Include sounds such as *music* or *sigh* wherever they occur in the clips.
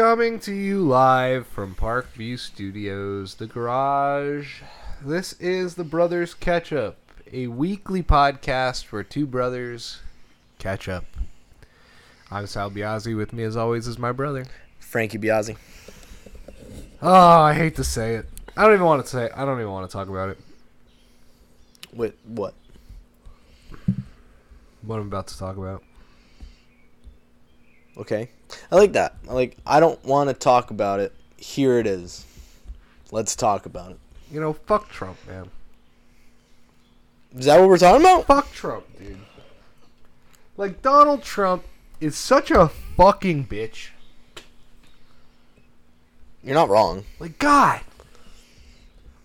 Coming to you live from Parkview Studios, the garage. This is the Brothers Catch Up, a weekly podcast where two brothers catch up. I'm Sal Biazzi. With me, as always, is my brother. Frankie Biazzi. Oh, ah, I hate to say it. I don't even want to say. It. I don't even want to talk about it. With what? What I'm about to talk about. Okay. I like that. I like I don't want to talk about it. Here it is. Let's talk about it. You know, fuck Trump, man. Is that what we're talking about? Fuck Trump, dude. Like Donald Trump is such a fucking bitch. You're not wrong. Like God,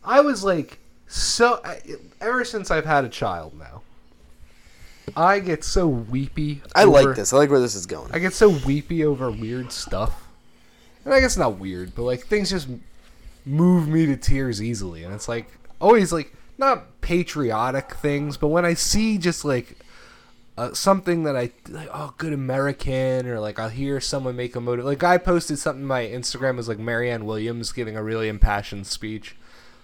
I was like so. I- Ever since I've had a child now, I get so weepy. I over- like this. I like where this is going. I get so weepy over weird stuff, and I guess not weird, but like things just move me to tears easily, and it's like always like not patriotic things, but when I see just like uh, something that I like, oh, good American, or like I'll hear someone make a motive. Like I posted something on my Instagram was like Marianne Williamson giving a really impassioned speech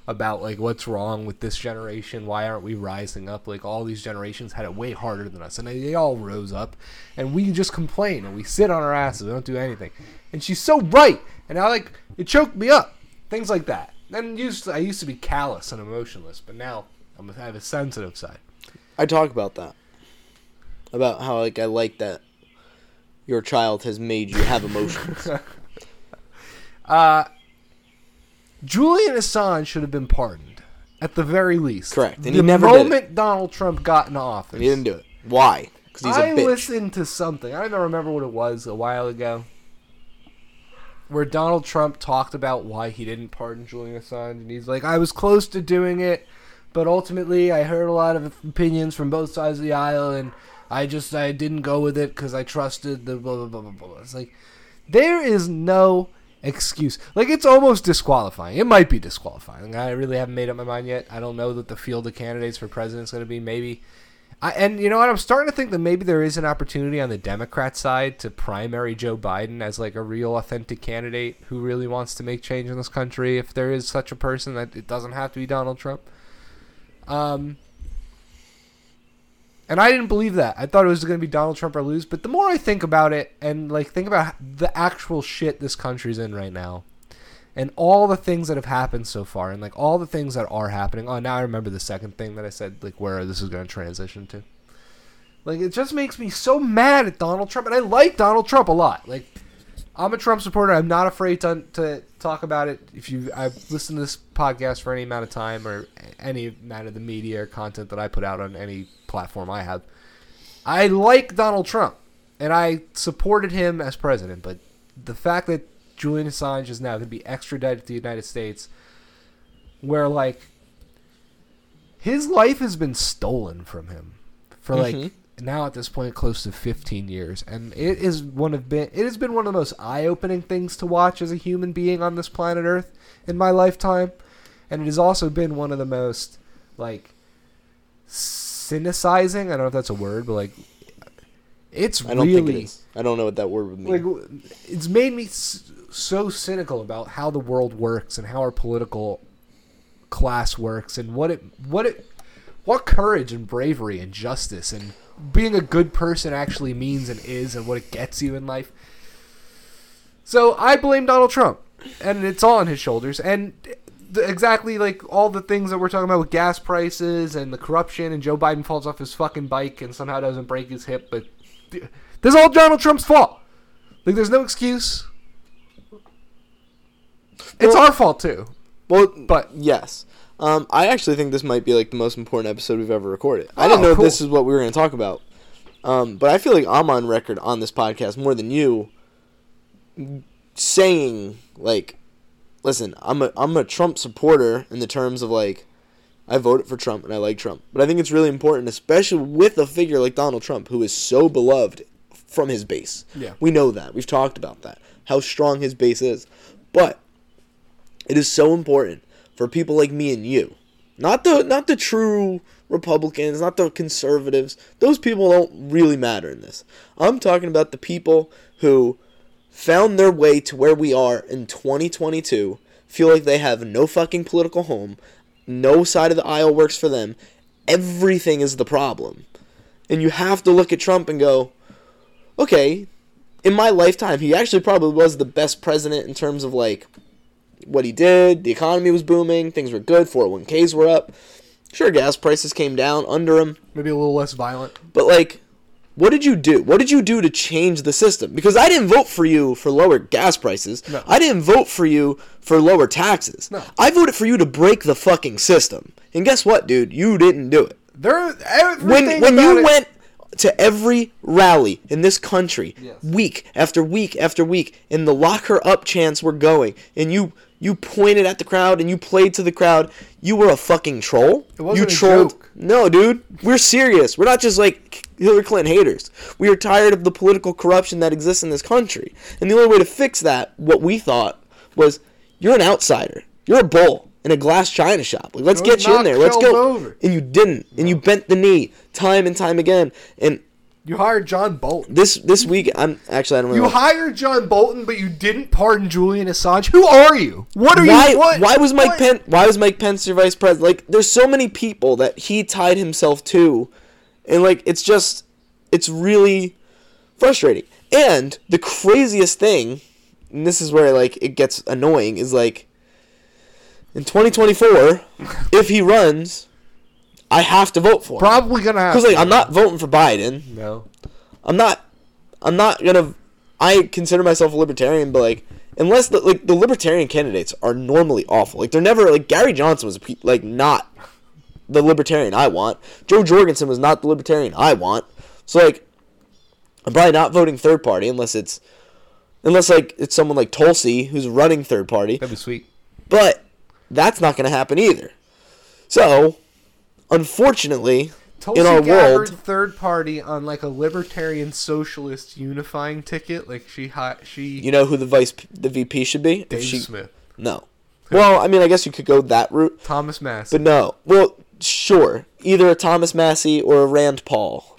about like what's wrong with this generation. Why aren't we rising up? Like all these generations had it way harder than us, and they, they all rose up, and we just complain and we sit on our asses. We don't do anything, and she's so right. And I like it choked me up. Things like that. And used to, I used to be callous and emotionless, but now I'm, I have a sensitive side. I talk about that. About how like I like that your child has made you have emotions. *laughs* Uh, Julian Assange should have been pardoned, at the very least. Correct, and the he never moment Donald Trump got in office, he didn't do it. Why? Because he's a I bitch. listened to something. I don't remember what it was a while ago, where Donald Trump talked about why he didn't pardon Julian Assange, and he's like, "I was close to doing it, but ultimately, I heard a lot of opinions from both sides of the aisle, and I just I didn't go with it because I trusted the blah blah blah blah blah." It's like there is no excuse. Like it's almost disqualifying. It might be disqualifying. I really haven't made up my mind yet. I don't know that the field of candidates for president is going to be maybe. I, and you know what? I'm starting to think that maybe there is an opportunity on the Democrat side to primary Joe Biden as like a real authentic candidate who really wants to make change in this country. If there is such a person, that it doesn't have to be Donald Trump. Um, and I didn't believe that. I thought it was going to be Donald Trump or lose. But the more I think about it and like think about the actual shit this country's in right now, and all the things that have happened so far, and like all the things that are happening. Oh, now I remember the second thing that I said, like where this is going to transition to. Like it just makes me so mad at Donald Trump, and I like Donald Trump a lot. Like I'm a Trump supporter. I'm not afraid to to talk about it. If you I've listened to this podcast for any amount of time or any amount of the media or content that I put out on any platform I have, I like Donald Trump and I supported him as president. But the fact that Julian Assange is now going to be extradited to the United States, where like his life has been stolen from him for like Mhm. Now at this point close to 15 years and it is one of been it has been one of the most eye-opening things to watch as a human being on this planet earth in my lifetime and it has also been one of the most like cynicizing i don't know if that's a word but like it's I don't really think it is. I don't know what that word would mean. like it's made me so cynical about how the world works and how our political class works and what it what it what courage and bravery and justice and being a good person actually means and is and what it gets you in life. So I blame Donald Trump and it's all on his shoulders and the, exactly like all the things that we're talking about with gas prices and the corruption and Joe Biden falls off his fucking bike and somehow doesn't break his hip but this is all Donald Trump's fault. Like, there's no excuse. It's Well- our fault too. well, but- yes. Um, I actually think this might be like the most important episode we've ever recorded. I didn't Oh, know cool. this is what we were going to talk about. Um, but I feel like I'm on record on this podcast more than you saying like listen, I'm a I'm a Trump supporter in the terms of like I voted for Trump and I like Trump. But I think it's really important especially with a figure like Donald Trump who is so beloved from his base. Yeah. We know that. We've talked about that. How strong his base is. But it is so important for people like me and you. Not the not the true Republicans, not the conservatives. Those people don't really matter in this. I'm talking about the people who found their way to where we are in 2022 feel like they have no fucking political home, no side of the aisle works for them. Everything is the problem. And you have to look at Trump and go, okay, in my lifetime, he actually probably was the best president in terms of like what he did. The economy was booming, things were good, 401ks were up. Sure, gas prices came down under him, Maybe a little less violent. but like, what did you do? What did you do to change the system? Because I didn't vote for you for lower gas prices. No. I didn't vote for you for lower taxes. No. I voted for you to break the fucking system. And guess what, dude? You didn't do it. There, When when you it- went to every rally in this country, Yes. week after week after week, and the lock her up chants were going, and you you pointed at the crowd and you played to the crowd, you were a fucking troll. It wasn't you a trolled. joke. No, dude, we're serious. We're not just like Hillary Clinton haters. We are tired of the political corruption that exists in this country, and the only way to fix that, what we thought, was you're an outsider. You're a bull in a glass china shop. Like, let's get you in there. Let's go. over. And you didn't, and you bent the knee time and time again. And You hired John Bolton. this this week, I'm actually I don't You know. hired John Bolton, but you didn't pardon Julian Assange. Who are you? What are why, you? What? why was Mike what? Pence why was Mike Pence your vice president? Like there's so many people that he tied himself to and like it's just it's really frustrating. And the craziest thing, and this is where like it gets annoying, is like in 2024, if he runs, I have to vote for. Probably gonna have. Because like to. I'm not voting for Biden. No. I'm not. I'm not gonna. I consider myself a libertarian, but like, unless the like the libertarian candidates are normally awful. Like they're never like Gary Johnson was like not the libertarian I want. Jo Jorgensen was not the libertarian I want. So like, I'm probably not voting third party unless it's unless like it's someone like Tulsi who's running third party. That'd be sweet. But that's not gonna happen either. So, unfortunately, Tulsi in our world, third party on like a libertarian socialist unifying ticket. Like she, hi- she. you know who the vice the VP should be? Dave she Smith, No. Well, I mean, I guess you could go that route, Thomas Massie. but no. Well, sure, either a Thomas Massie or a Rand Paul.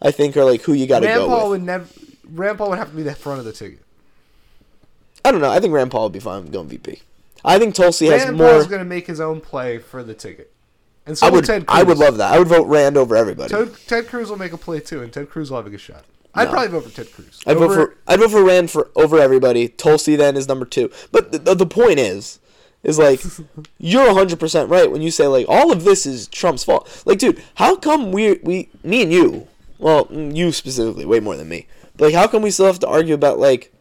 I think are like who you got to Rand go Paul with. would never. Rand Paul would have to be the front of the ticket. I don't know. I think Rand Paul would be fine with going VP. I think Tulsi has Rand more. Paul's gonna make his own play for the ticket. And so I would. Ted Cruz. I would love that. I would vote Rand over everybody. Ted, Ted Cruz will make a play too, and Ted Cruz will have a good shot. I'd No. probably vote for Ted Cruz. I'd vote for. I'd vote for Rand for over everybody. Tulsi then is number two. But the, the, point is, is like *laughs* you're hundred percent right when you say like all of this is Trump's fault. Like, dude, how come we we me and you, well, mm, you specifically, way more than me. But like, how come we still have to argue about like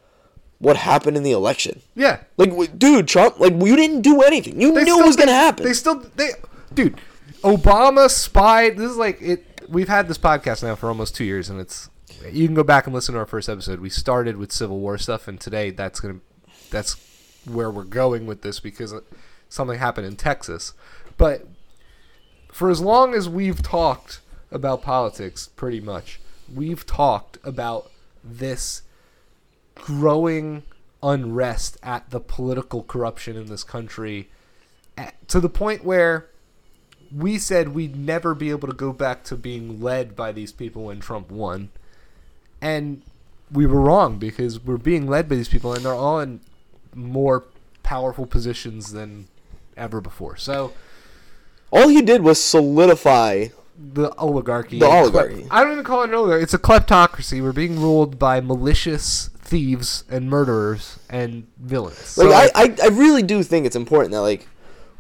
what happened in the election? Yeah, Like, dude, Trump, like you didn't do anything. You They knew it was gonna happen. They still they dude, Obama spied. This is like it. We've had this podcast now for almost two years, and it's you can go back and listen to our first episode. We started with Civil War stuff, and today that's gonna that's where we're going with this because uh, something happened in Texas. But for as long as we've talked about politics, pretty much we've talked about this growing unrest at the political corruption in this country to the point where we said we'd never be able to go back to being led by these people when Trump won. And we were wrong because we're being led by these people and they're all in more powerful positions than ever before. So all he did was solidify. the oligarchy. The oligarchy. I don't even call it an oligarchy. It's a kleptocracy. We're being ruled by malicious thieves and murderers and villains. Like So, I, I, I really do think it's important that like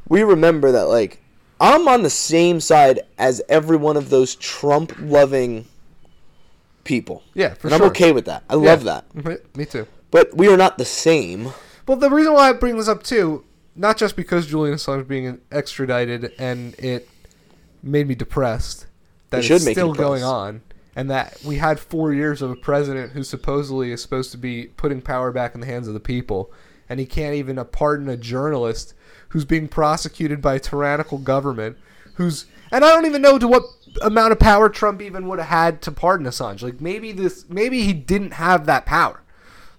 we remember that like I'm on the same side as every one of those Trump loving people. yeah, for and sure. I'm okay with that. I Yeah. love that. Me too. But we are not the same. Well, the reason why I bring this up too, not just because Julian Assange is being extradited and it made me depressed that It it's still going on, and that we had four years of a president who supposedly is supposed to be putting power back in the hands of the people, and he can't even pardon a journalist who's being prosecuted by a tyrannical government, who's and I don't even know to what amount of power Trump even would have had to pardon Assange. Like maybe this, maybe he didn't have that power.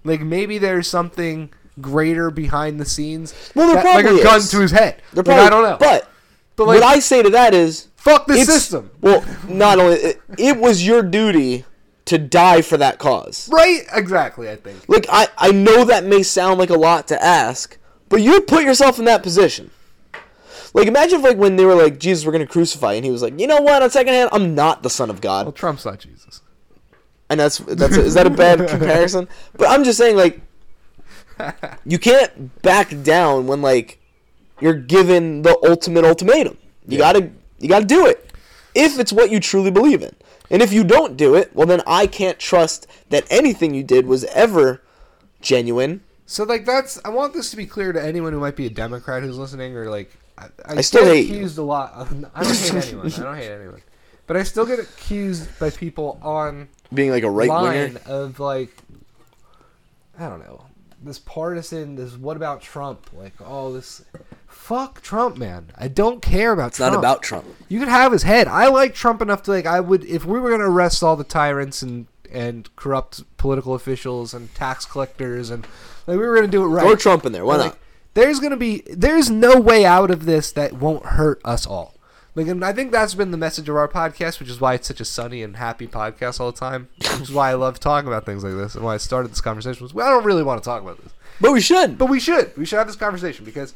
Like maybe there's something greater behind the scenes. Well, there that- like a probably gun is. to his head. They're Like, probably, I don't know. But, But, like- what I say to that is fuck the system. Well, not only it, it was your duty to die for that cause. Right? Exactly. I think. Like I, I know that may sound like a lot to ask, but you put yourself in that position. Like imagine if like when they were like Jesus we're gonna crucify and he was like, you know what, on second hand, I'm not the son of God. Well, Trump's not Jesus. And that's that's is that a bad *laughs* comparison? But I'm just saying like you can't back down when like you're given the ultimate ultimatum. You Yeah. gotta you gotta do it. If it's what you truly believe in. And if you don't do it, well then I can't trust that anything you did was ever genuine. So like that's I want this to be clear to anyone who might be a Democrat who's listening or like I, I, I still get hate you. accused a lot. Of, I don't hate anyone. I don't hate *laughs* anyone. But I still get accused by people on Being like a right winger. of like I don't know this partisan this what about Trump like oh this fuck Trump man I don't care about It's Trump not about Trump. you could have his head I like Trump enough to like I would if we were gonna arrest all the tyrants and and corrupt political officials and tax collectors and like we were gonna do it right Throw Trump in there. Why like, not? There's gonna be there's no way out of this that won't hurt us all. Like, and I think that's been the message of our podcast, which is why it's such a sunny and happy podcast all the time. Which is why I love talking about things like this, and why I started this conversation was, well, I don't really want to talk about this, But we should. but we should. We should have this conversation because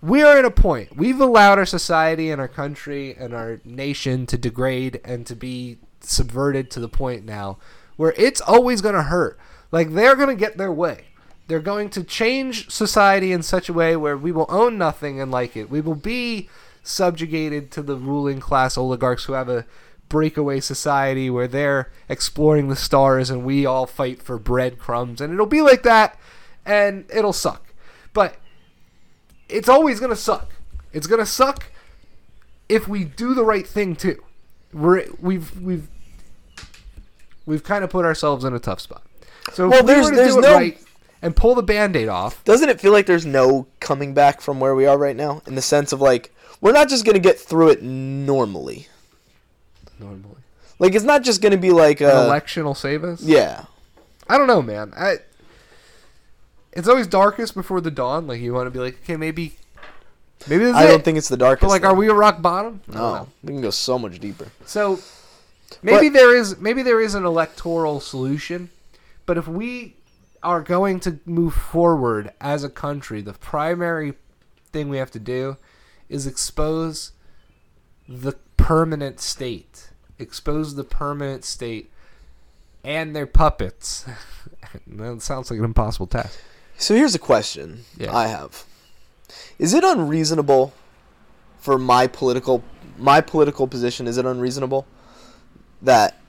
we are at a point. We've allowed our society and our country and our nation to degrade and to be subverted to the point now where it's always going to hurt. Like they're going to get their way. They're going to change society in such a way where we will own nothing and like it. We will be subjugated to the ruling class oligarchs who have a breakaway society where they're exploring the stars and we all fight for breadcrumbs and it'll be like that and it'll suck. But it's always gonna suck. It's gonna suck if we do the right thing too. We're we've we've we've kind of put ourselves in a tough spot. So Well, we there's- to there's no- right and pull the band-aid off. Doesn't it feel like there's no coming back from where we are right now? In the sense of like, we're not just gonna get through it normally. Normally, Like it's not just gonna be like an uh, election will save us. yeah. I don't know, man. I it's always darkest before the dawn. Like you want to be like, okay, maybe, maybe I don't think it's the darkest. But like, are we at rock bottom? I don't know. No, we can go so much deeper. So maybe But- there is maybe there is an electoral solution, but if we are going to move forward as a country, the primary thing we have to do is expose the permanent state. Expose the permanent state and their puppets. *laughs* that sounds like an impossible task. So here's a question Yeah. I have: Is it unreasonable for my political my political position? Is it unreasonable that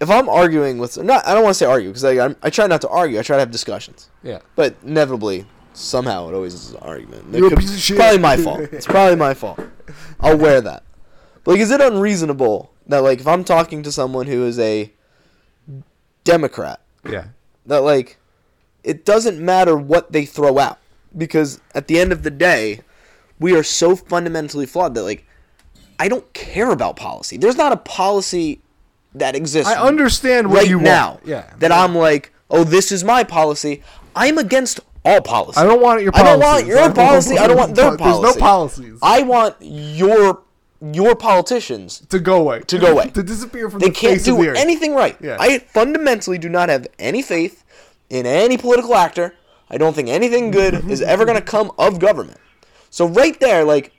if I'm arguing with not I don't want to say argue because I I'm, I try not to argue. I try to have discussions, Yeah. but inevitably somehow it always is an argument. It You're a piece of shit. Probably my fault. *laughs* It's probably my fault. I'll wear that. But like, is it unreasonable that like if I'm talking to someone who is a Democrat Yeah. that like it doesn't matter what they throw out because at the end of the day we are so fundamentally flawed that like I don't care about policy. There's not a policy that exists I understand what right you want. now Yeah. that I'm like, "Oh, this is my policy." I'm against all policy. I don't want your I don't want your *laughs* policy. I don't want their *laughs* There's policy. no policies. I want your your politicians to go away. To go away. *laughs* to disappear from they the can't do the anything right. Yeah. I fundamentally do not have any faith in any political actor. I don't think anything good is ever going to come of government. So right there, like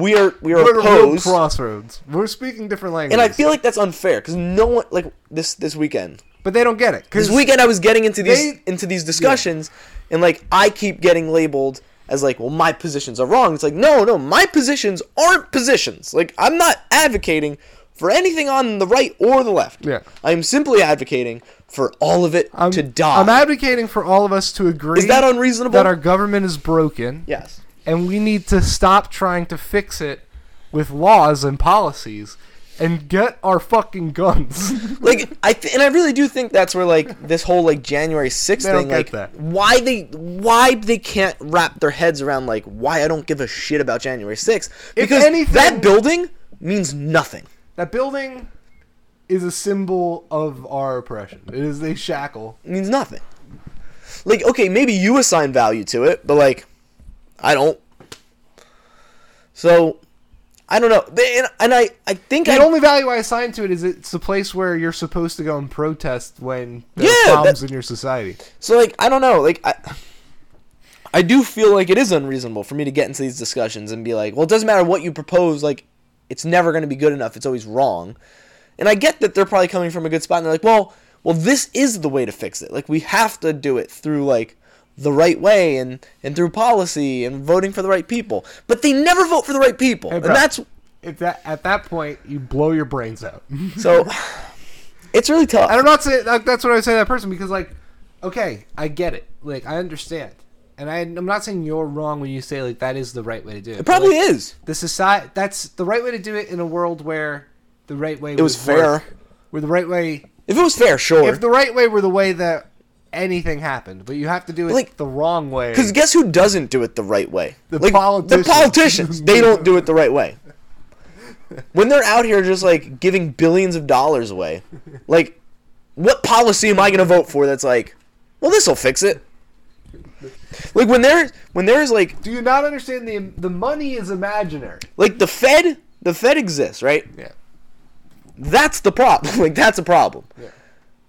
we are we are We're at a opposed, crossroads. We're speaking different languages. and I feel like that's unfair because no one like this this weekend. but they don't get it. This weekend I was getting into these they- into these discussions, and like I keep getting labeled as like, well, my positions are wrong. It's like, no, no, my positions aren't positions. Like I'm not advocating for anything on the right or the left. Yeah. I am simply advocating for all of it I'm, to die. I'm advocating for all of us to agree Is that unreasonable? that our government is broken, yes. And we need to stop trying to fix it with laws and policies, and get our fucking guns. *laughs* like I th- and I really do think that's where like this whole like January sixth They thing, like that. why they why they can't wrap their heads around like why I don't give a shit about January sixth because anything- that building means nothing. that building is a symbol of our oppression. It is a shackle. It means nothing. Like okay, maybe you assign value to it, but like I don't. So I don't know, and, and I I think The I only value I assign to it is it's the place where you're supposed to go and protest when there Yeah, are problems that- in your society. so like I don't know, like I. I do feel like it is unreasonable for me to get into these discussions and be like, well, it doesn't matter what you propose, like, it's never going to be good enough. It's always wrong. And I get that they're probably coming from a good spot and they're like, well, well, this is the way to fix it. Like, we have to do it through, like, the right way and, and through policy and voting for the right people. But they never vote for the right people. Hey, and that's, If that at that point you blow your brains out. *laughs* so, it's really tough. And I'm not saying like, that's what I say to that person because like, okay, I get it. Like I understand, and I, I'm not saying you're wrong when you say like that is the right way to do it. It probably is. the society. That's the right way to do it in a world where the right way It was fair. Where the right way, If it was fair, sure. if the right way were the way that anything happened, but you have to do it Like- the wrong way. Because guess who doesn't do it the right way? The like, politicians. The politicians. they don't do it the right way. *laughs* When they're out here just like giving billions of dollars away, like, what policy am I going to vote for that's like, well, this will fix it? Like when there, when there's like, do you not understand the the money is imaginary? like the Fed, the Fed exists, right? Yeah. That's the problem. *laughs* like that's a problem. Yeah.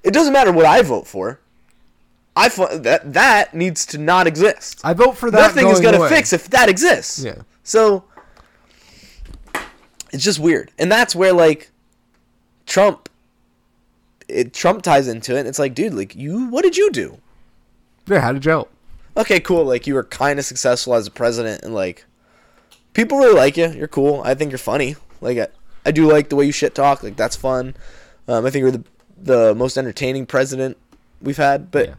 It doesn't matter what I vote for. I that that needs to not exist. I vote for that. Nothing is going gonna fix if that exists. Yeah. So it's just weird, and that's where like Trump, it Trump ties into it. And it's like, dude, like you, what did you do? Yeah. How did you help? Okay, cool. Like you were kind of successful as a president, and like people really like you. You're cool. I think you're funny. Like I, I do like the way you shit talk. Like that's fun. Um, I think you're the the most entertaining president we've had. But Yeah.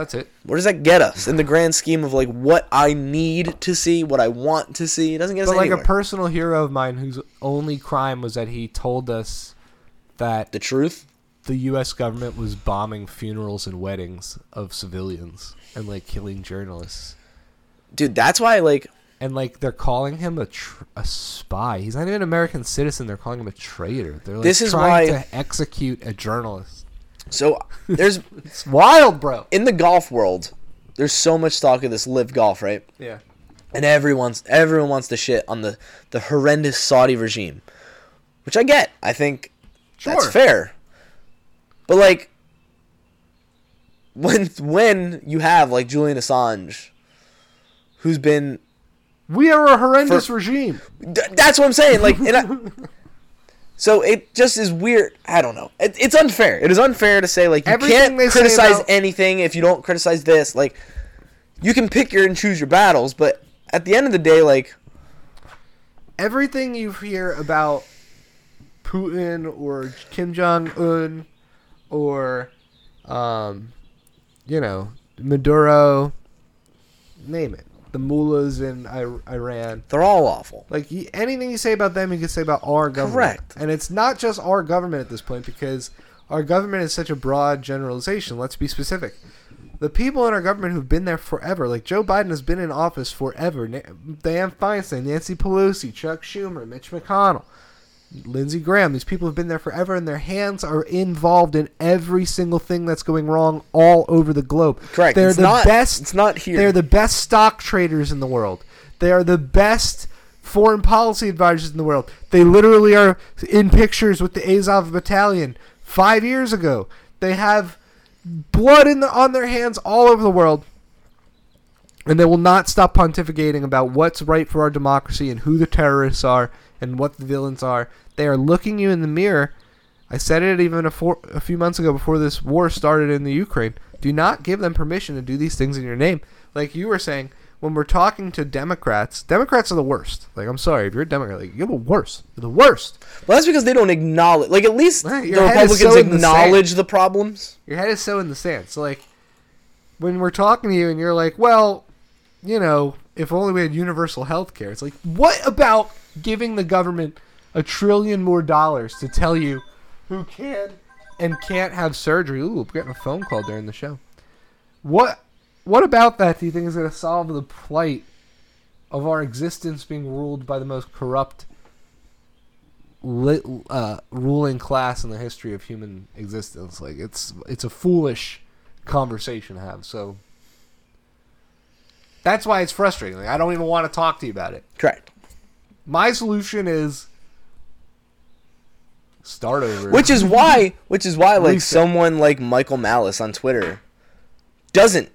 That's it. where does that get us in the grand scheme of like what I need to see, what I want to see? It doesn't get us But like anywhere. a personal hero of mine whose only crime was that he told us that the truth. the U.S. government was bombing funerals and weddings of civilians and like killing journalists. dude that's why like And like they're calling him a tr- a spy. He's not even an American citizen. They're calling him a traitor. They're like This is trying why- to execute a journalist. So *laughs* there's It's wild, bro. in the golf world there's so much talk of this live golf right Yeah. and everyone's everyone wants to shit on the the horrendous saudi regime which i get i think that's Sure. fair but like when when you have like julian assange who's been We are a horrendous For- regime. Th- that's what I'm saying. Like, and I, *laughs* so it just is weird. I don't know. It, it's unfair. It is unfair to say like you Everything can't criticize about- anything if you don't criticize this. Like, you can pick your and choose your battles, but at the end of the day, like, everything you hear about Putin or Kim Jong Un or, um, you know, Maduro, name it, the mullahs in I- Iran. they're all awful. Like anything you say about them, you can say about our government. Correct. And it's not just our government at this point because our government is such a broad generalization. Let's be specific. The people in our government who've been there forever, like Joe Biden has been in office forever. Na- Dianne Feinstein, Nancy Pelosi, Chuck Schumer, Mitch McConnell, Lindsey Graham. These people have been there forever, and their hands are involved in every single thing that's going wrong all over the globe. Correct. They're It's the not- best. it's not here. They're the best stock traders in the world. They are the best foreign policy advisors in the world. They literally are in pictures with the Azov Battalion five years ago. They have blood in the, on their hands all over the world. And they will not stop pontificating about what's right for our democracy and who the terrorists are and what the villains are. They are looking you in the mirror. I said it even a, four, a few months ago before this war started in the Ukraine. Do not give them permission to do these things in your name. Like you were saying, when we're talking to Democrats, Democrats are the worst. Like I'm sorry, if you're a Democrat, like you're the worst. You're the worst. Well, that's because they don't acknowledge. Like, at least Right, the your head is Republicans so in the acknowledge the problems. Your head is so in the sand. So like when we're talking to you and you're like, well, you know, if only we had universal health care. It's like, what about giving the government a trillion more dollars to tell you who can and can't have surgery? Ooh, we're getting a phone call during the show. What what about that do you think is going to solve the plight of our existence being ruled by the most corrupt uh, ruling class in the history of human existence. Like it's it's a foolish conversation to have. So that's why it's frustrating. Like I don't even want to talk to you about it. Correct. My solution is start over. Which is why, *laughs* which is why, like someone like Michael Malice on Twitter doesn't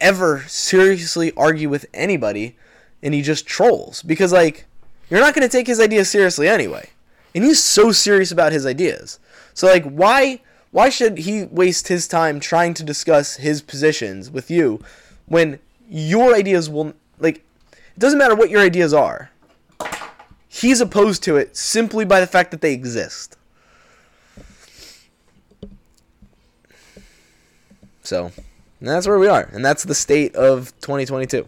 ever seriously argue with anybody, and he just trolls because like you're not gonna take his ideas seriously anyway, and he's so serious about his ideas. So like, why why should he waste his time trying to discuss his positions with you when your ideas will like it doesn't matter what your ideas are. He's opposed to it simply by the fact that they exist. So, that's where we are, and that's the state of 2022.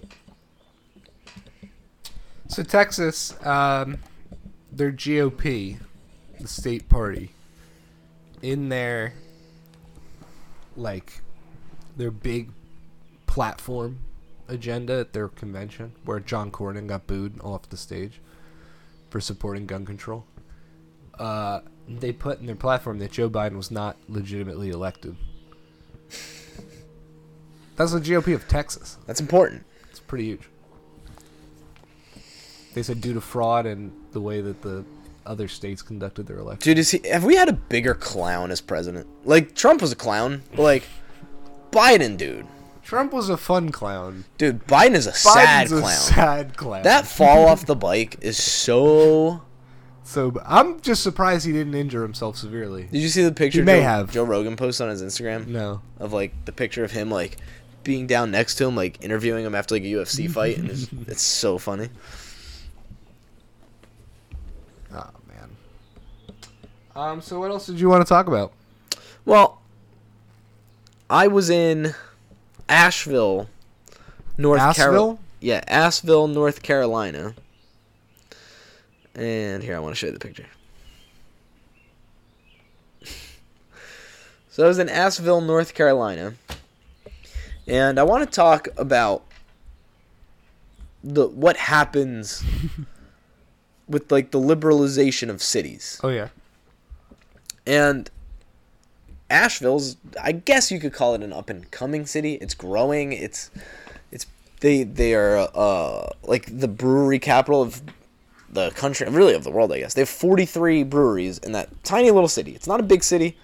So Texas, um, their GOP, the state party, in their like their big platform agenda at their convention, where John Cornyn got booed off the stage for supporting gun control. Uh, they put in their platform that Joe Biden was not legitimately elected. That's the GOP of Texas. That's important. It's pretty huge. They said due to fraud and the way that the other states conducted their election. Dude, is he, have we had a bigger clown as president? Like Trump was a clown, but like Biden, dude, Trump was a fun clown. dude, Biden is a sad a clown. sad clown. that fall off the bike is so. *laughs* so I'm just surprised he didn't injure himself severely. Did you see the picture He may Joe, have. Joe Rogan posted on his Instagram No. of like the picture of him like being down next to him, like interviewing him after like a UFC *laughs* fight, and it's, it's so funny. Oh man. Um. So what else did you want to talk about? Well, I was in Asheville, North Carolina. Yeah, Asheville, North Carolina. And here, I want to show you the picture. so I was in Asheville, North Carolina. And I want to talk about the what happens *laughs* with like the liberalization of cities. Oh yeah. And Asheville's I guess you could call it an up and coming city. It's growing. It's it's they they are uh like the brewery capital of the country, really of the world, I guess. They have 43 breweries in that tiny little city. It's not a big city,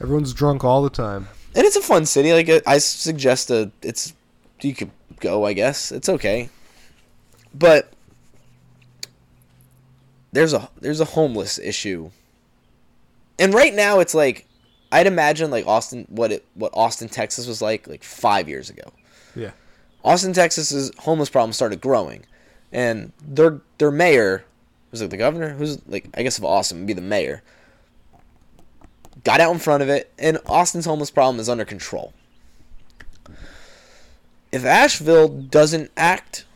Everyone's drunk all the time. and it's a fun city. Like I- suggest a it's you could go, I guess. It's okay. But there's a there's a homeless issue. And right now it's like I'd imagine like Austin what it what Austin, Texas was like like 5 years ago. Yeah. Austin, Texas's homeless problem started growing, and their their mayor was it the governor who's like I guess of Austin would be the mayor. Got out in front of it, and Austin's homeless problem is under control. If Asheville doesn't act,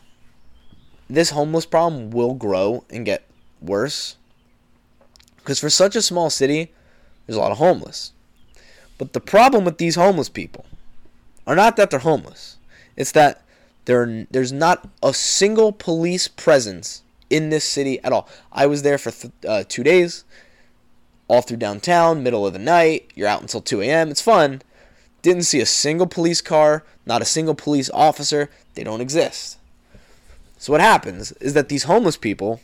this homeless problem will grow and get worse. Because for such a small city, there's a lot of homeless. But the problem with these homeless people are not that they're homeless. It's that there there's not a single police presence in this city at all. I was there for th- uh, two days, all through downtown, middle of the night. You're out until 2 a.m. It's fun. Didn't see a single police car, not a single police officer. They don't exist. So what happens is that these homeless people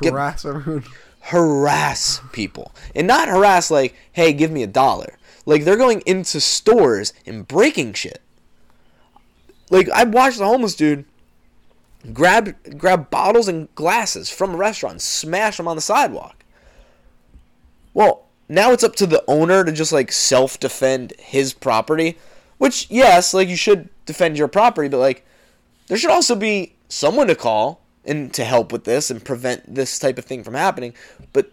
Get- Harass everyone. Harass people. And not harass like hey give me a dollar. Like they're going into stores and breaking shit. Like i watched the homeless dude grab grab bottles and glasses from a restaurant smash them on the sidewalk. Well now it's up to the owner to just like self defend his property which yes like you should defend your property but like there should also be someone to call and to help with this and prevent this type of thing from happening. But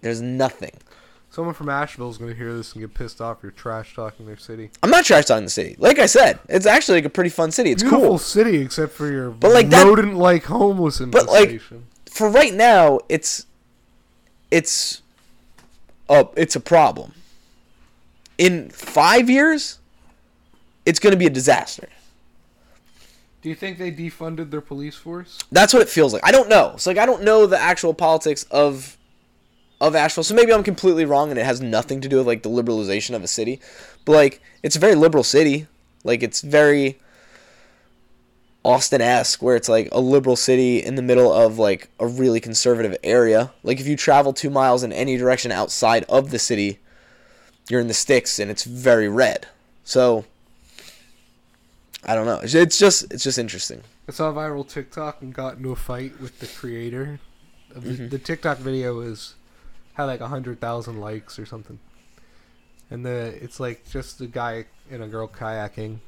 there's nothing. Someone from Asheville is going to hear this and get pissed off. You're trash talking their city. I'm not trash talking the city. Like I said, it's actually like a pretty fun city. It's Beautiful cool. city, except for your But, like, that- rodent-like homeless But, like. For right now, it's it's a it's a problem. In five years, it's going to be a disaster. Do you think they defunded their police force? That's what it feels like. I don't know. So like I don't know the actual politics of of Asheville. So maybe I'm completely wrong and it has nothing to do with like the liberalization of a city. But like it's a very liberal city. Like it's very Austin esque, where it's like a liberal city in the middle of like a really conservative area. Like if you travel two miles in any direction outside of the city, you're in the sticks and it's very red. So I don't know. It's- just it's just interesting. I saw a viral TikTok and got into a fight with the creator. Of the, mm-hmm. the TikTok video is had like a hundred thousand likes or something, and the it's like just a guy and a girl kayaking,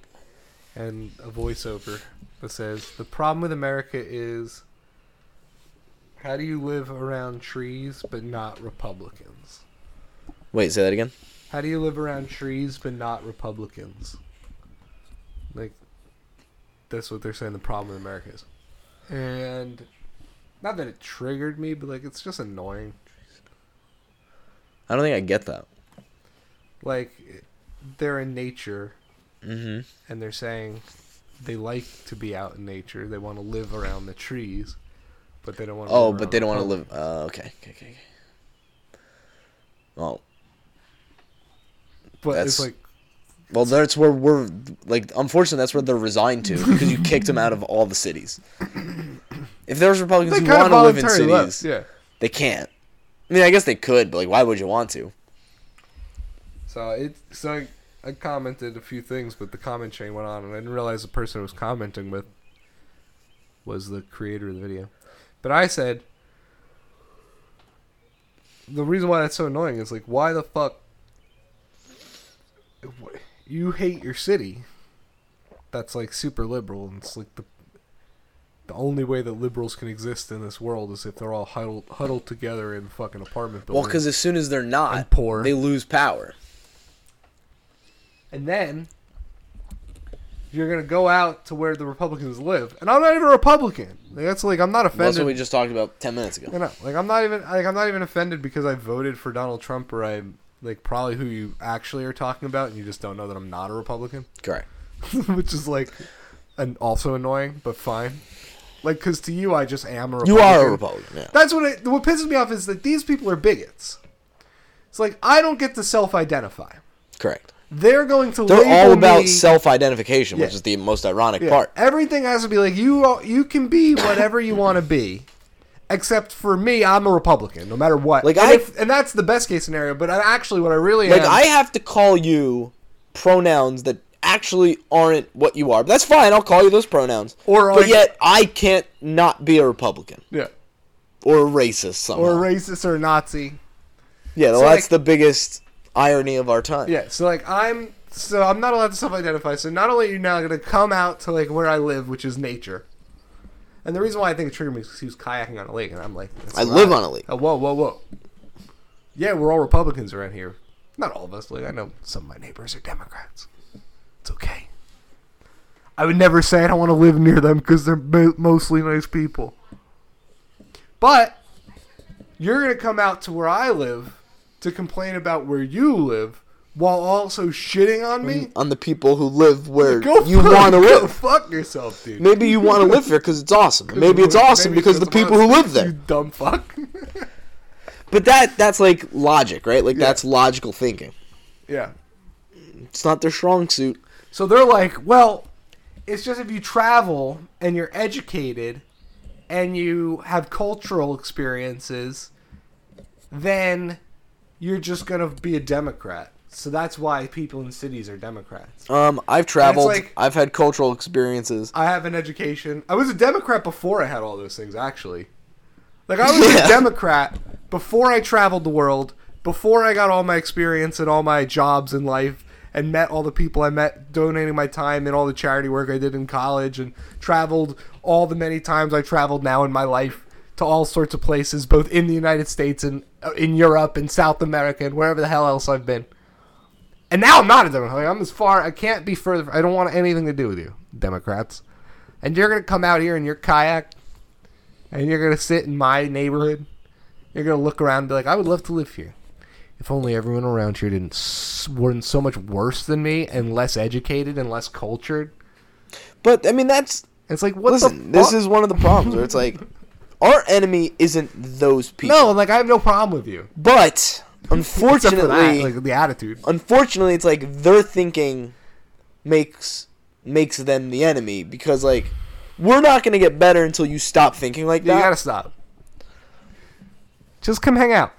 and a voiceover that says the problem with America is how do you live around trees but not Republicans? Wait, say that again. How do you live around trees but not Republicans? Like, that's what they're saying the problem in America is. And, not that it triggered me, but like, it's just annoying. I don't think I get that. Like, they're in nature Mm-hmm. and they're saying they like to be out in nature. They want to live around the trees, but they don't want to Oh, but they don't want to live. Uh, okay, okay, okay. okay. Well, But it's like, well, that's where we're like. Unfortunately, that's where they're resigned to *laughs* because you kicked them out of all the cities. If there's Republicans they who want to live in cities, left. Yeah. they can't. I mean, I guess they could, but like, why would you want to? So it so I, I commented a few things, but the comment chain went on, and I didn't realize the person I was commenting with was the creator of the video. But I said the reason why that's so annoying is like, why the fuck you hate your city? That's like super liberal, and it's like the the only way that liberals can exist in this world is if they're all huddled huddled together in fucking apartment Well, because as soon as they're not, poor. they lose power. And then you're gonna go out to where the Republicans live, and I'm not even a Republican. Like, that's like I'm not offended. That's what we just talked about ten minutes ago. you know, like I'm not even like I'm not even offended because I voted for Donald Trump, or I'm like probably who you actually are talking about, and you just don't know that I'm not a Republican, Correct. *laughs* which is like, and also annoying, but fine. Like, because to you, I just am a Republican. You are a Republican. Yeah. That's what it, what pisses me off is that these people are bigots. It's like I don't get to self-identify. Correct. They're going to They're all about me- self-identification, which is the most ironic Yeah, part. Everything has to be like you. You can be whatever you want to be, except for me, I'm a Republican, no matter what. Like, and, I- if- and that's the best case scenario. But I, actually, what I really Like am, I have to call you pronouns that actually aren't what you are. But that's fine. I'll call you those pronouns. Or, but like- yet I can't not be a Republican yeah, or a racist somehow. or a racist or a Nazi. yeah, well, so, that's like- the biggest irony of our time. Yeah, so like I'm, so I'm not allowed to self-identify. So not only are you now going to come out to like where I live, which is nature. And the reason why I think it triggered me is 'cause he was kayaking on a lake, and I'm like, that's I not- live on a lake. Oh, whoa, whoa, whoa. Yeah, we're all Republicans around here. Not all of us. Like I know some of my neighbors are Democrats. It's okay. I would never say I don't want to live near them because they're mo- mostly nice people. But you're gonna come out to where I live to complain about where you live while also shitting on me. On the people who live where Go you want to go live. Fuck yourself, dude. Maybe you want *laughs* to live there because it's *laughs* awesome. Maybe it's awesome Maybe because the people who live there. You dumb fuck. *laughs* But that that's like logic, right? Like Yeah. that's logical thinking. yeah. It's not their strong suit. So they're like, well, it's just if you travel and you're educated and you have cultural experiences, then you're just going to be a Democrat. So that's why people in cities are Democrats. Um, I've traveled. like- I've had cultural experiences. I have an education. I was a Democrat before I had all those things, actually. Like, I was *laughs* Yeah. a Democrat before I traveled the world, before I got all my experience and all my jobs in life, and met all the people I met donating my time and all the charity work I did in college, and traveled all the many times I traveled now in my life to all sorts of places, both in the United States and uh, in Europe and South America and wherever the hell else I've been. And now I'm not a Democrat. Like, I'm as far. I can't be further. I don't want anything to do with you, Democrats. And you're gonna come out here in your kayak, and you're gonna sit in my neighborhood. You're gonna look around and be like, I would love to live here. If only everyone around here didn't weren't so much worse than me and less educated and less cultured. But I mean, that's It's like what listen. This is one of the problems where it's like our enemy isn't those people. no. Like I have no problem with you. but For that, unfortunately, like the attitude. unfortunately, it's like their thinking makes makes them the enemy because like we're not going to get better until you stop thinking like that. You gotta stop. Just come hang out.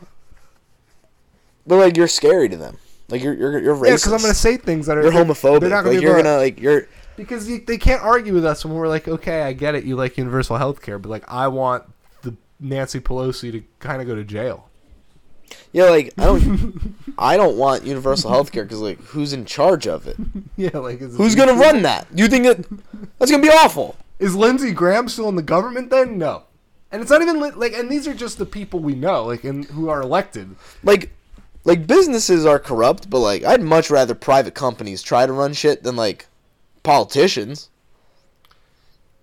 but like you're scary to them. Like you're you're you're racist. Yeah, because I'm gonna say things that are you're homophobic. They're not gonna like be you're gonna like you're because you, they can't argue with us when we're like, okay, I get it, you like universal health care, but like I want the Nancy Pelosi to kind of go to jail. Yeah like I don't *laughs* I don't want universal health care because like who's in charge of it? *laughs* yeah, like is Who's gonna run that? You think that that's gonna be awful? Is Lindsey Graham still in the government then? No. And it's not even li- like, and these are just the people we know, like, and who are elected. Like like businesses are corrupt, but like I'd much rather private companies try to run shit than like politicians.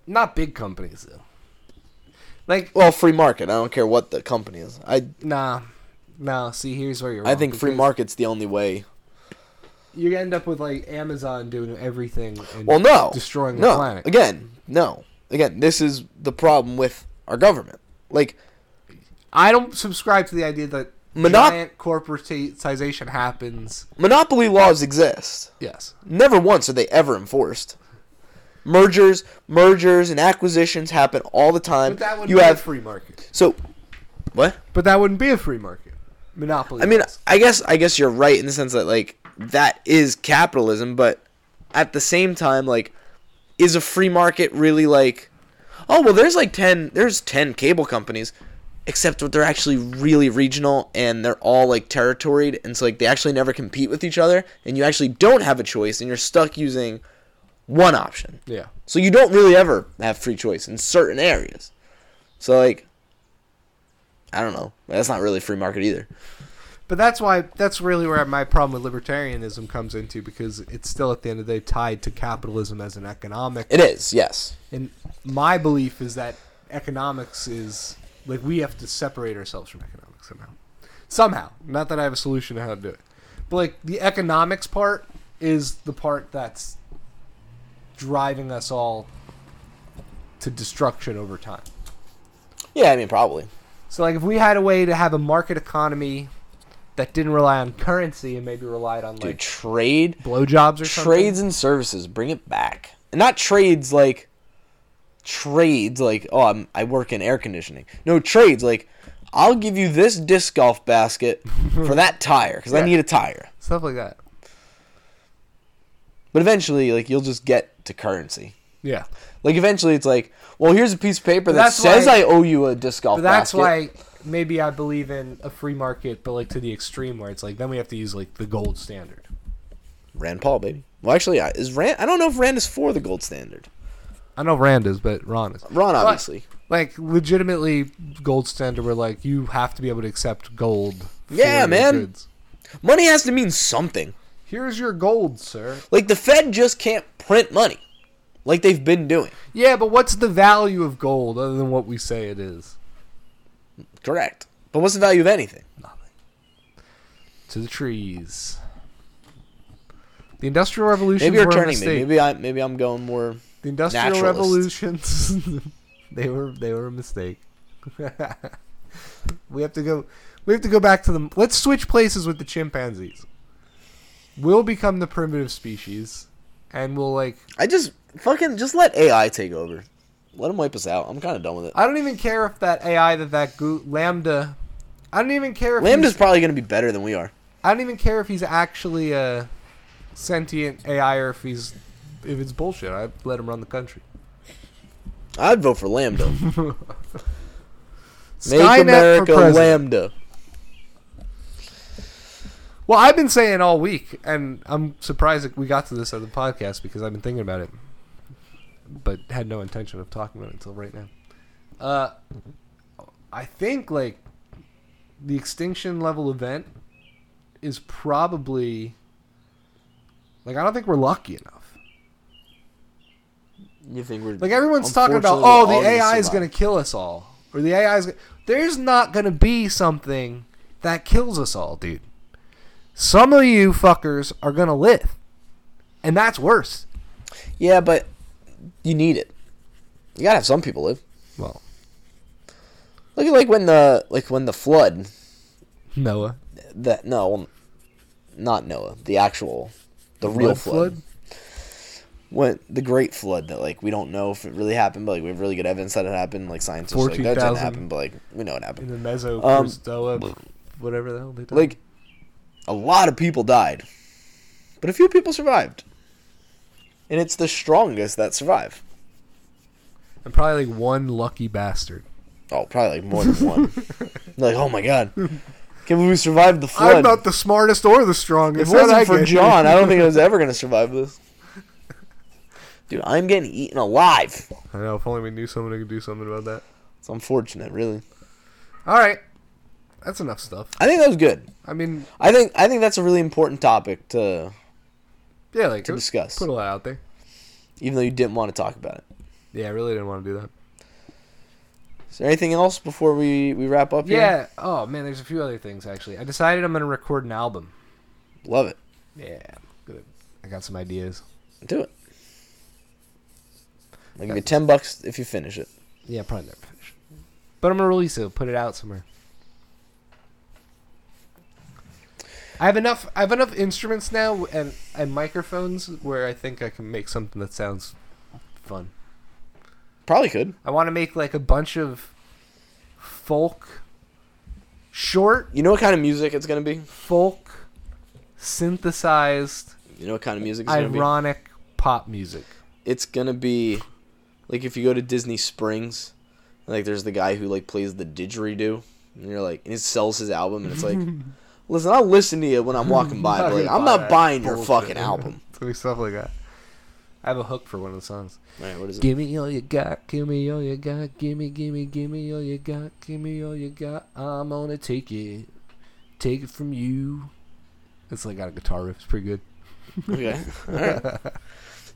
Not big companies though. Like, Well, free market. I don't care what the company is. I nah, nah. See, here's where you're. Wrong, I think free market's the only way. You end up with like Amazon doing everything. And Well, no. destroying the planet. Again, no. Again, this is the problem with our government. Like I don't subscribe to the idea that Monop- giant corporatization happens. monopoly laws exist. Yes. Never once are they ever enforced. Mergers, mergers, and acquisitions happen all the time. But that would you be have a free market. so what? But that wouldn't be a free market. Monopoly. I mean. I guess I guess you're right in the sense that like that is capitalism, but at the same time, like, is a free market really like? Oh well, there's like ten. There's ten cable companies, except they're actually really regional and they're all like territoried, and so like they actually never compete with each other, and you actually don't have a choice, and you're stuck using one option. yeah. So you don't really ever have free choice in certain areas. So like, I don't know. That's not really free market either. But that's why that's really where my problem with libertarianism comes into because it's still at the end of the day tied to capitalism as an economic. It is, yes. And my belief is that economics is like we have to separate ourselves from economics somehow. Somehow. Not that I have a solution to how to do it. But like the economics part is the part that's driving us all to destruction over time. Yeah, I mean probably. So like if we had a way to have a market economy that didn't rely on currency and maybe relied on Dude, like trade, blowjobs or something. trades and services, bring it back, and not trades like trades like oh I'm, I work in air conditioning. No trades like I'll give you this disc golf basket for that *laughs* tire because I need a tire. stuff like that. But eventually, like you'll just get to currency. Yeah. Like eventually, it's like, well, here's a piece of paper that that's says why- I owe you a disc golf But that's basket. why maybe I believe in a free market, but like to the extreme where it's like then we have to use like the gold standard. Rand Paul, baby. Well, actually, I- is Rand? I don't know if Rand is for the gold standard. I know Rand is, but Ron is. Ron, obviously. Like legitimately gold standard where like you have to be able to accept gold. for Yeah, your man. goods. Money has to mean something. Here's your gold, sir. Like the Fed just can't print money, like they've been doing. Yeah, but what's the value of gold other than what we say it is? Correct. But what's the value of anything? Nothing. To the trees. The Industrial Revolution. Maybe you're turning me. Maybe I maybe I'm going more. The Industrial Naturalist. Revolutions. *laughs* they were they were a mistake. *laughs* we have to go. We have to go back to them. Let's switch places with the chimpanzees. We'll become the primitive species, and we'll like. I just fucking just let AI take over. Let them wipe us out. I'm kind of done with it. I don't even care if that AI that that go- LaMDA. I don't even care if LaMDA's he's- probably gonna be better than we are. I don't even care if he's actually a sentient AI or if he's if it's bullshit. I let him run the country. I'd vote for LaMDA. *laughs* Make Skynet America for president. LaMDA. Well, I've been saying all week, and I'm surprised that we got to this on the podcast because I've been thinking about it, but had no intention of talking about it until right now. Uh, I think like the extinction level event is probably like I don't think we're lucky enough. You think we're Like everyone's talking about, oh, the gonna AI is going to kill us all, or the AI is. Gonna... There's not going to be something that kills us all, dude. Some of you fuckers are going to live, and that's worse. Yeah, but you need it. You gotta have some people live. Well, Look at like when the like when the flood. Noah, That no, not Noah. The actual, the real Flood flood. when the Great Flood that like we don't know if it really happened, but like we have really good evidence that it happened. Like scientists like that didn't happen, but like we know it happened. In the Meso Um, whatever the hell they did. Like a lot of people died, but a few people survived, and it's the strongest that survive. and probably like one lucky bastard. Oh, probably like more than one. *laughs* like oh my god, can't we survive the flood. I'm not the smartest or the strongest. If strongest. it How'd I wasn't for? John, I don't think I was *laughs* ever gonna survive this. Dude, I'm getting eaten alive. I know. If only we knew someone who could do something about that. It's unfortunate, really. All right, that's enough stuff. I think that was good. I mean, I think I think that's a really important topic to yeah, like to discuss, put a lot out there. even though you didn't want to talk about it. Yeah, I really didn't want to do that. Is there anything else before we we wrap up? here? Yeah. Oh man, there's a few other things actually. I decided I'm gonna record an album. love it. Yeah, good. I got some ideas. Do it. I'll give you ten bucks if you finish it. Yeah, probably never finish. But I'm gonna release it. Put it out somewhere. I have enough. I have enough instruments now and and microphones where I think I can make something that sounds fun. Probably could. I want to make like a bunch of folk, short You know what kind of music it's gonna be? folk, synthesized, You know what kind of music it's gonna be? ironic pop music. It's gonna be like if you go to Disney Springs, like there's the guy who like plays the didgeridoo, and you're like, and he sells his album, and it's like, *laughs* listen, I'll listen to you when I'm walking by, *laughs* but like, I'm not buying your fucking album. *laughs* It's gonna be stuff like that. I have a hook for one of the songs. All right, what is it? Give me all you got, give me all you got, give me, give me, give me all you got, give me all you got. I'm gonna take it, take it from you. It's like got a guitar riff. It's pretty good. Okay, *laughs* all right.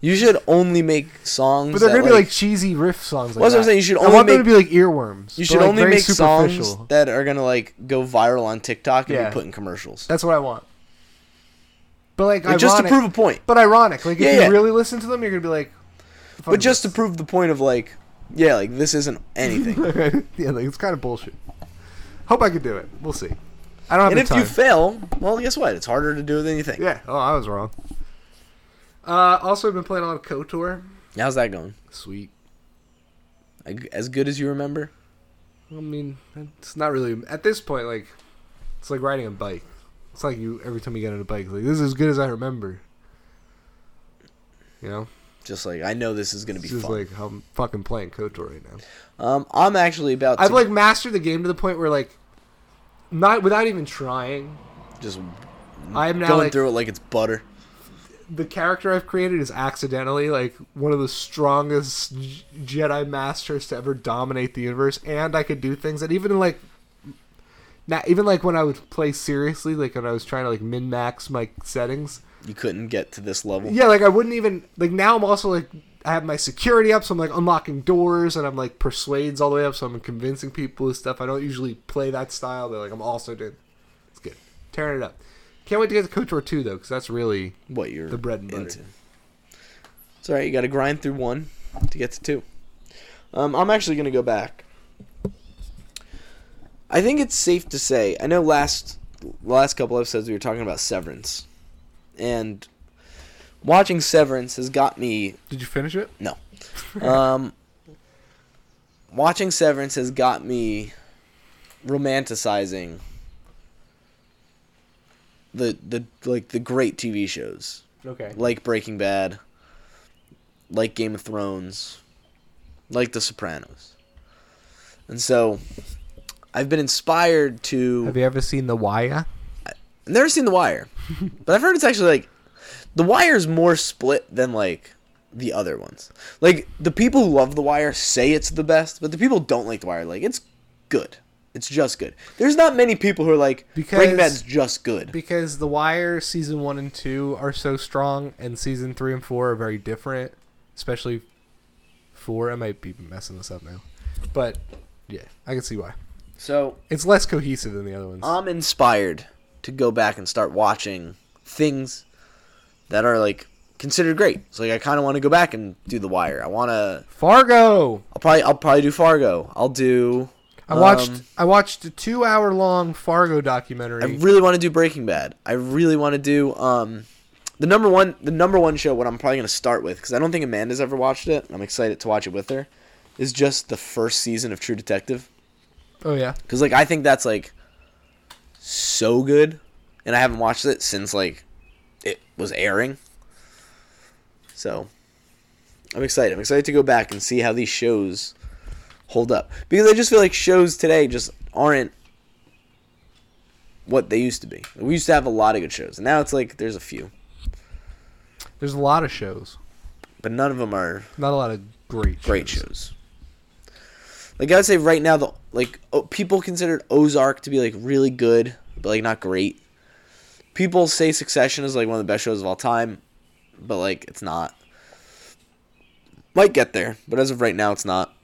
You should only make songs. But they're that, gonna be like cheesy riff songs. Like that's what I'm that. saying, you should I only want them make- to be like earworms. You but, should like, only very make songs superficial. that are gonna like go viral on TikTok and Yeah. be put in commercials. That's what I want. But like, Like, just to prove a point. But ironic. Like if Yeah, you yeah. really listen to them, you're gonna be like. But just to prove the point of like, yeah, like this isn't anything. *laughs* yeah, like, it's kind of bullshit. Hope I could do it. We'll see. I don't have and the if time. you fail, well, guess what? It's harder to do than you think. yeah. Oh, I was wrong. Uh, also, I've been playing a lot of KOTOR. How's that going? Sweet. As good as you remember? I mean, it's not really at this point. Like, it's like riding a bike. It's like you every time you get on a bike. Like this is as good as I remember. You know, Just like I know this is gonna be it's just fun. like how I'm fucking playing KOTOR right now. um, I'm actually about to I've like mastered the game to the point where like, not without even trying. just I'm now going like through it like it's butter. The character I've created is accidentally like one of the strongest J- Jedi masters to ever dominate the universe, and I could do things that even like, not even like when I would play seriously, like when I was trying to like min max my settings. You couldn't get to this level. Yeah, like I wouldn't even like now. I'm also like I have my security up, so I'm like unlocking doors, and I'm like persuades all the way up, so I'm convincing people with stuff. I don't usually play that style, but like I'm also doing. It's good, tearing it up. Can't wait to get to KOTOR 2 though, because that's really What you're The bread and butter. into. It's alright. You got to grind through one to get to two. Um, I'm actually gonna go back. I think it's safe to say. I know last last couple episodes we were talking about Severance, and watching Severance has got me Did you finish it? No. um, watching Severance has got me romanticizing the the like the great TV shows Okay. like Breaking Bad, like Game of Thrones, like The Sopranos, and so I've been inspired to. Have you ever seen The Wire? I've never seen The Wire, *laughs* but I've heard it's actually like The Wire is more split than like the other ones. Like the people who love The Wire say it's the best, but the people who don't like The Wire like it's good. It's just good. There's not many people who are like Because- Breaking Bad's just good. Because The Wire season one and two are so strong, and season three and four are very different. Especially four. I might be messing this up now, but yeah, I can see why. So It's less cohesive than the other ones. I'm inspired to go back and start watching things that are like considered great. So like I kind of want to go back and do The Wire. I want to. Fargo. I'll probably I'll probably do Fargo. I'll do. I watched. um, I watched a two-hour-long Fargo documentary. I really want to do Breaking Bad. I really want to do um, the number one the number one show what i'm probably going to start with because i don't think amanda's ever watched it i'm excited to watch it with her is just the first season of true detective Oh yeah. because like i think that's like so good and i haven't watched it since like it was airing so i'm excited i'm excited to go back and see how these shows hold up because i just feel like shows today just aren't what they used to be we used to have a lot of good shows and now it's like there's a few There's a lot of shows. but none of them are Not a lot of great great shows. Like I would say right now, the like oh, people considered Ozark to be like really good, but like not great. People say Succession is like one of the best shows of all time, but like it's not. Might get there, but as of right now, it's not.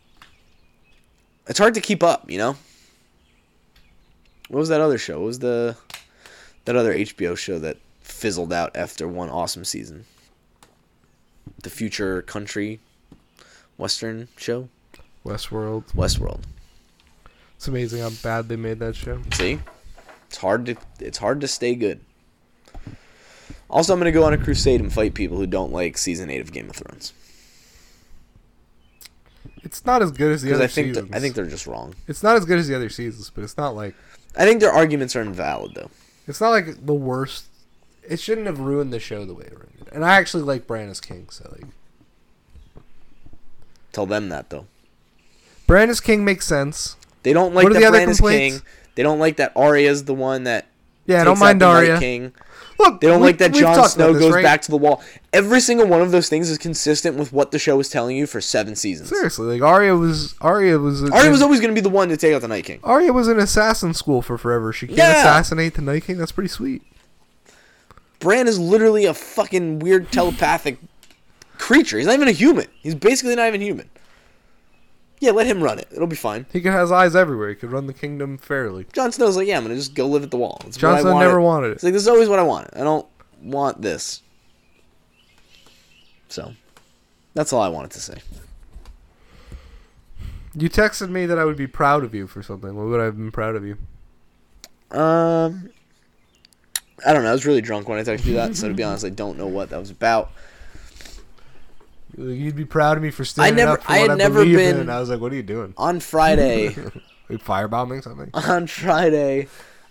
It's hard to keep up, you know. What was that other show? What was the that other HBO show that fizzled out after one awesome season? The Future Country Western show, Westworld. Westworld. It's amazing how bad they made that show. See, it's hard to it's hard to stay good. Also, I'm gonna go on a crusade and fight people who don't like season eight of Game of Thrones It's not as good as the other I think th- seasons. I think they're just wrong. it's not as good as the other seasons, but it's not like I think their arguments are invalid though. it's not like the worst. It shouldn't have ruined the show the way it ruined it. And I actually like Bran as King, so like Tell them that though. Bran as King makes sense. They don't like What that the other Bran as complaints? King. They don't like that Arya's the one that. Yeah, I don't mind Night King. Look, They don't we- like that Jon Snow this, goes right? back to the wall. Every single one of those things is consistent with what the show was telling you for seven seasons. Seriously, like Arya was Arya was a, Arya was always going to be the one to take out the Night King. Arya was in assassin school for forever. She can't Yeah. assassinate the Night King. That's pretty sweet. Bran is literally a fucking weird telepathic creature. He's not even a human. He's basically not even human. Yeah, let him run it. It'll be fine. He has eyes everywhere. He could run the kingdom fairly. Jon Snow's like, yeah, I'm gonna just go live at the wall. It's Jon Snow wanted. never wanted It's it. like this is always what I wanted. I don't want this. So, that's all I wanted to say. You texted me that I would be proud of you for something. What would I have been proud of you? Um, I don't know. I was really drunk when I texted you that, so to be honest, I don't know what that was about. You'd be proud of me for standing never- up for I what had I never believe been- in. And I was like, "What are you doing? *laughs* On Friday, *laughs* firebombing something?" *laughs* on Friday,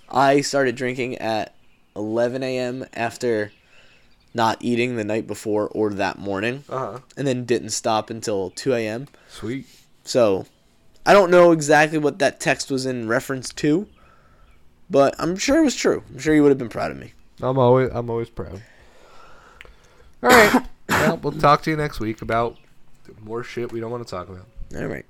I started drinking at 11 a.m. after not eating the night before or that morning, Uh huh. and then didn't stop until 2 a.m. Sweet. So, I don't know exactly what that text was in reference to, but I'm sure it was true. I'm sure you would have been proud of me. I'm always I'm always proud. All right. *coughs* well, we'll talk to you next week about more shit we don't want to talk about. All right.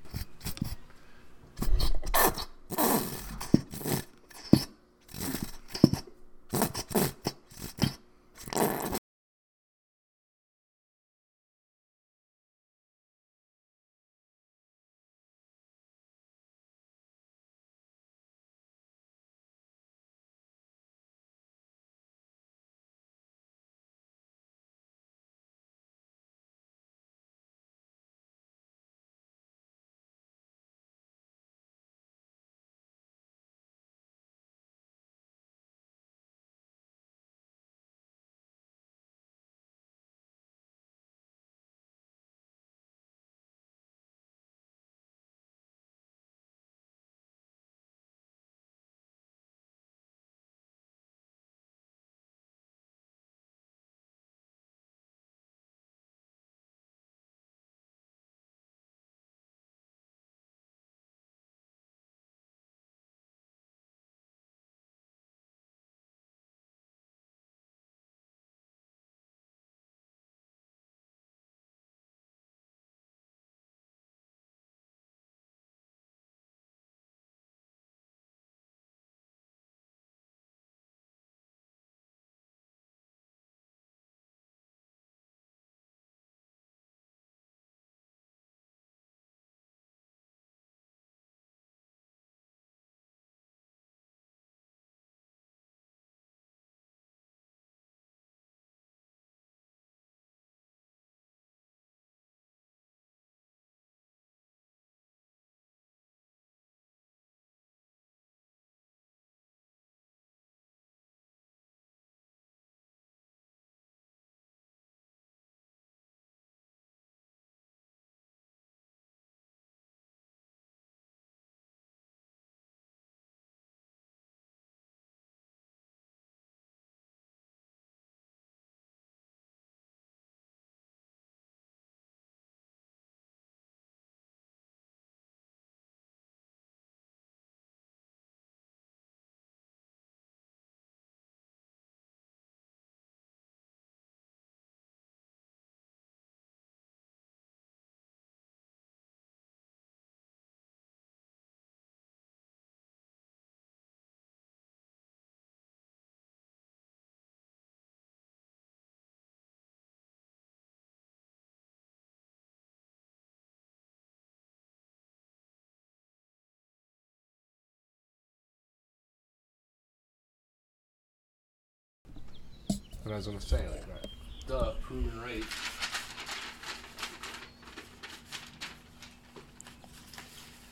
And I was gonna say like that. Duh, proven right.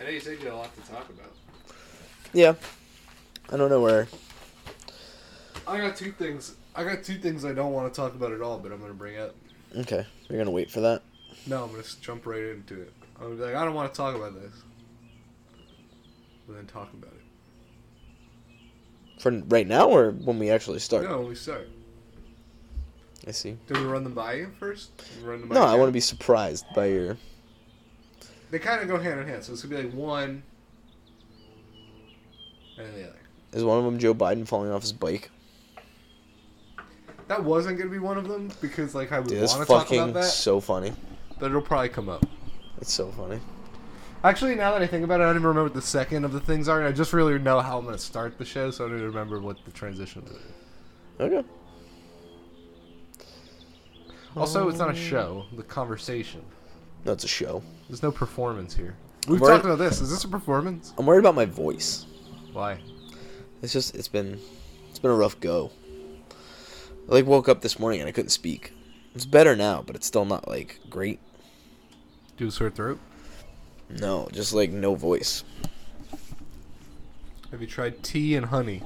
I know you said you had a lot to talk about. Yeah. I don't know where. I got two things. I got two things I don't want to talk about at all, but I'm gonna bring up. Okay, you're gonna wait for that. No, I'm gonna jump right into it. I'm gonna be like, I don't want to talk about this, but then talk about it. For right now, or when we actually start. No, when we start. I see. Do we run them by you first? Run them by No? I want to be surprised by your. They kind of go hand in hand, so it's gonna be like one, and then the other. Is one of them Joe Biden falling off his bike? That wasn't gonna be one of them because like I would Dude, want to talk about that, so funny. but it'll probably come up. It's so funny. Actually, now that I think about it, I don't even remember what the second of the things are. and I just really know how I'm gonna start the show, so I don't even remember what the transitions are. Okay. Also, it's not a oh. show. The conversation. No, it's a show. There's no performance here. We've We're- talked about this. Is this a performance? I'm worried about my voice. Why? It's just it's been it's been a rough go. I like woke up this morning and I couldn't speak. It's better now, but it's still not like great. Do a sore throat? No, just like no voice. Have you tried tea and honey?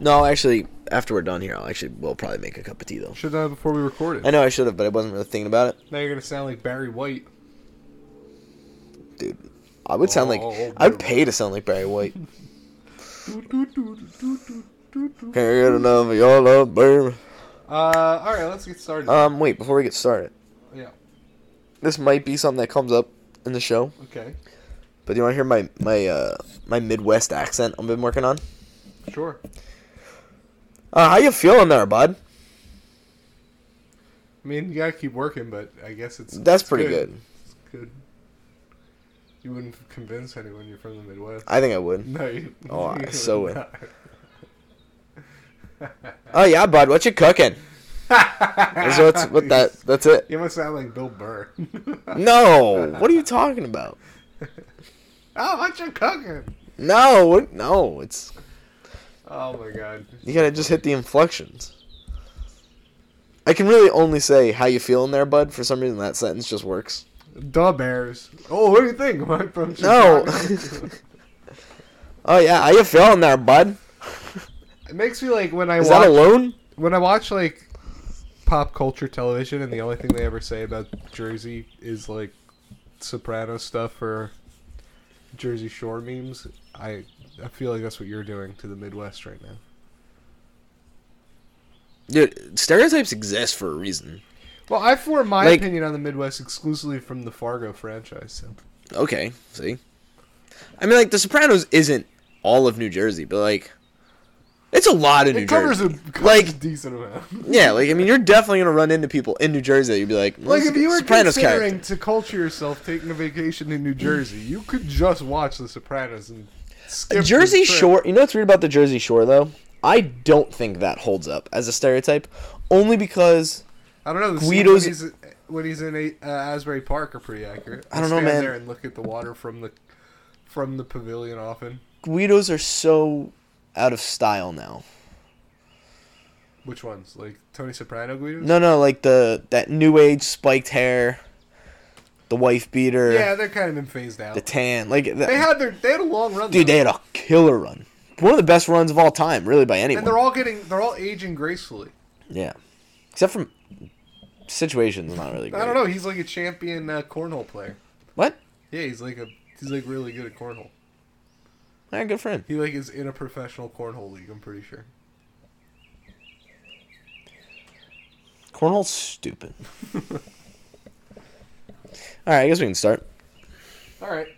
No, actually, after we're done here, I'll actually we'll probably make a cup of tea though. Should have before we recorded. I know I should have, but I wasn't really thinking about it, Now you're gonna sound like Barry White. dude. I would sound like Oh, I'd pay to sound like Barry White. *laughs* Can't get enough of your love, baby. Uh, all right, let's get started. Um, wait, before we get started, yeah. this might be something that comes up in the show. Okay. But do you want to hear my my uh my Midwest accent I've been working on? Sure. Uh, how you feeling there, bud? I mean, you gotta keep working, but I guess it's That's it's pretty good. It's good. You wouldn't convince anyone you're from the Midwest. I think I would. No, you. *laughs* Oh, I *laughs* you so would would. *laughs* Oh yeah, bud. What you cooking? That's what's what that. That's it. You must sound like Bill Burr. No. What are you talking about? oh, what you cooking? No. No. It's Oh my god. you gotta just hit the inflections. I can really only say how you feeling there, bud. For some reason, that sentence just works. Duh Bears. Oh, what do you think? Am I from No. *laughs* Oh yeah, how you feeling there, bud? it makes me like when I Is watch that alone? when I watch like pop culture television and the only thing they ever say about Jersey is like Soprano stuff or Jersey Shore memes. I I feel like that's what you're doing to the Midwest right now. Dude, stereotypes exist for a reason. Well, I form my Like- opinion on the Midwest exclusively from the Fargo franchise. So. Okay, see. I mean, like The Sopranos isn't all of New Jersey, but like, it's a lot of New It covers Jersey. a, covers Like- a decent amount. Yeah, like I mean, you're *laughs* definitely gonna run into people in New Jersey. that You'd be like, well, Like if you were Sopranos considering character. to culture yourself taking a vacation in New Jersey, you could just watch The Sopranos and skip Jersey. Shore. You know what's weird about the Jersey Shore though? I don't think that holds up as a stereotype, only because I don't know. The Guido's- when he's, when he's in a, uh, Asbury Park are pretty accurate. I don't know, stand man. There and look at the water from the from the pavilion often. Guidos are so out of style now. Which ones? Like Tony Soprano Guidos? No, no, like the that new age spiked hair, the wife beater, Yeah, they're kind of been phased out. the tan. Like, the, They had their they had a long run. dude, though. they had a killer run. One of the best runs of all time, really, by anyone. and they're all getting they're all aging gracefully. Yeah, except from situations, not really. Great. I don't know. He's like a champion uh, cornhole player. What? Yeah, he's like a he's like really good at cornhole. Yeah, good friend. He like is in a professional cornhole league. I'm pretty sure. Cornhole's stupid. *laughs* all right, I guess we can start. All right.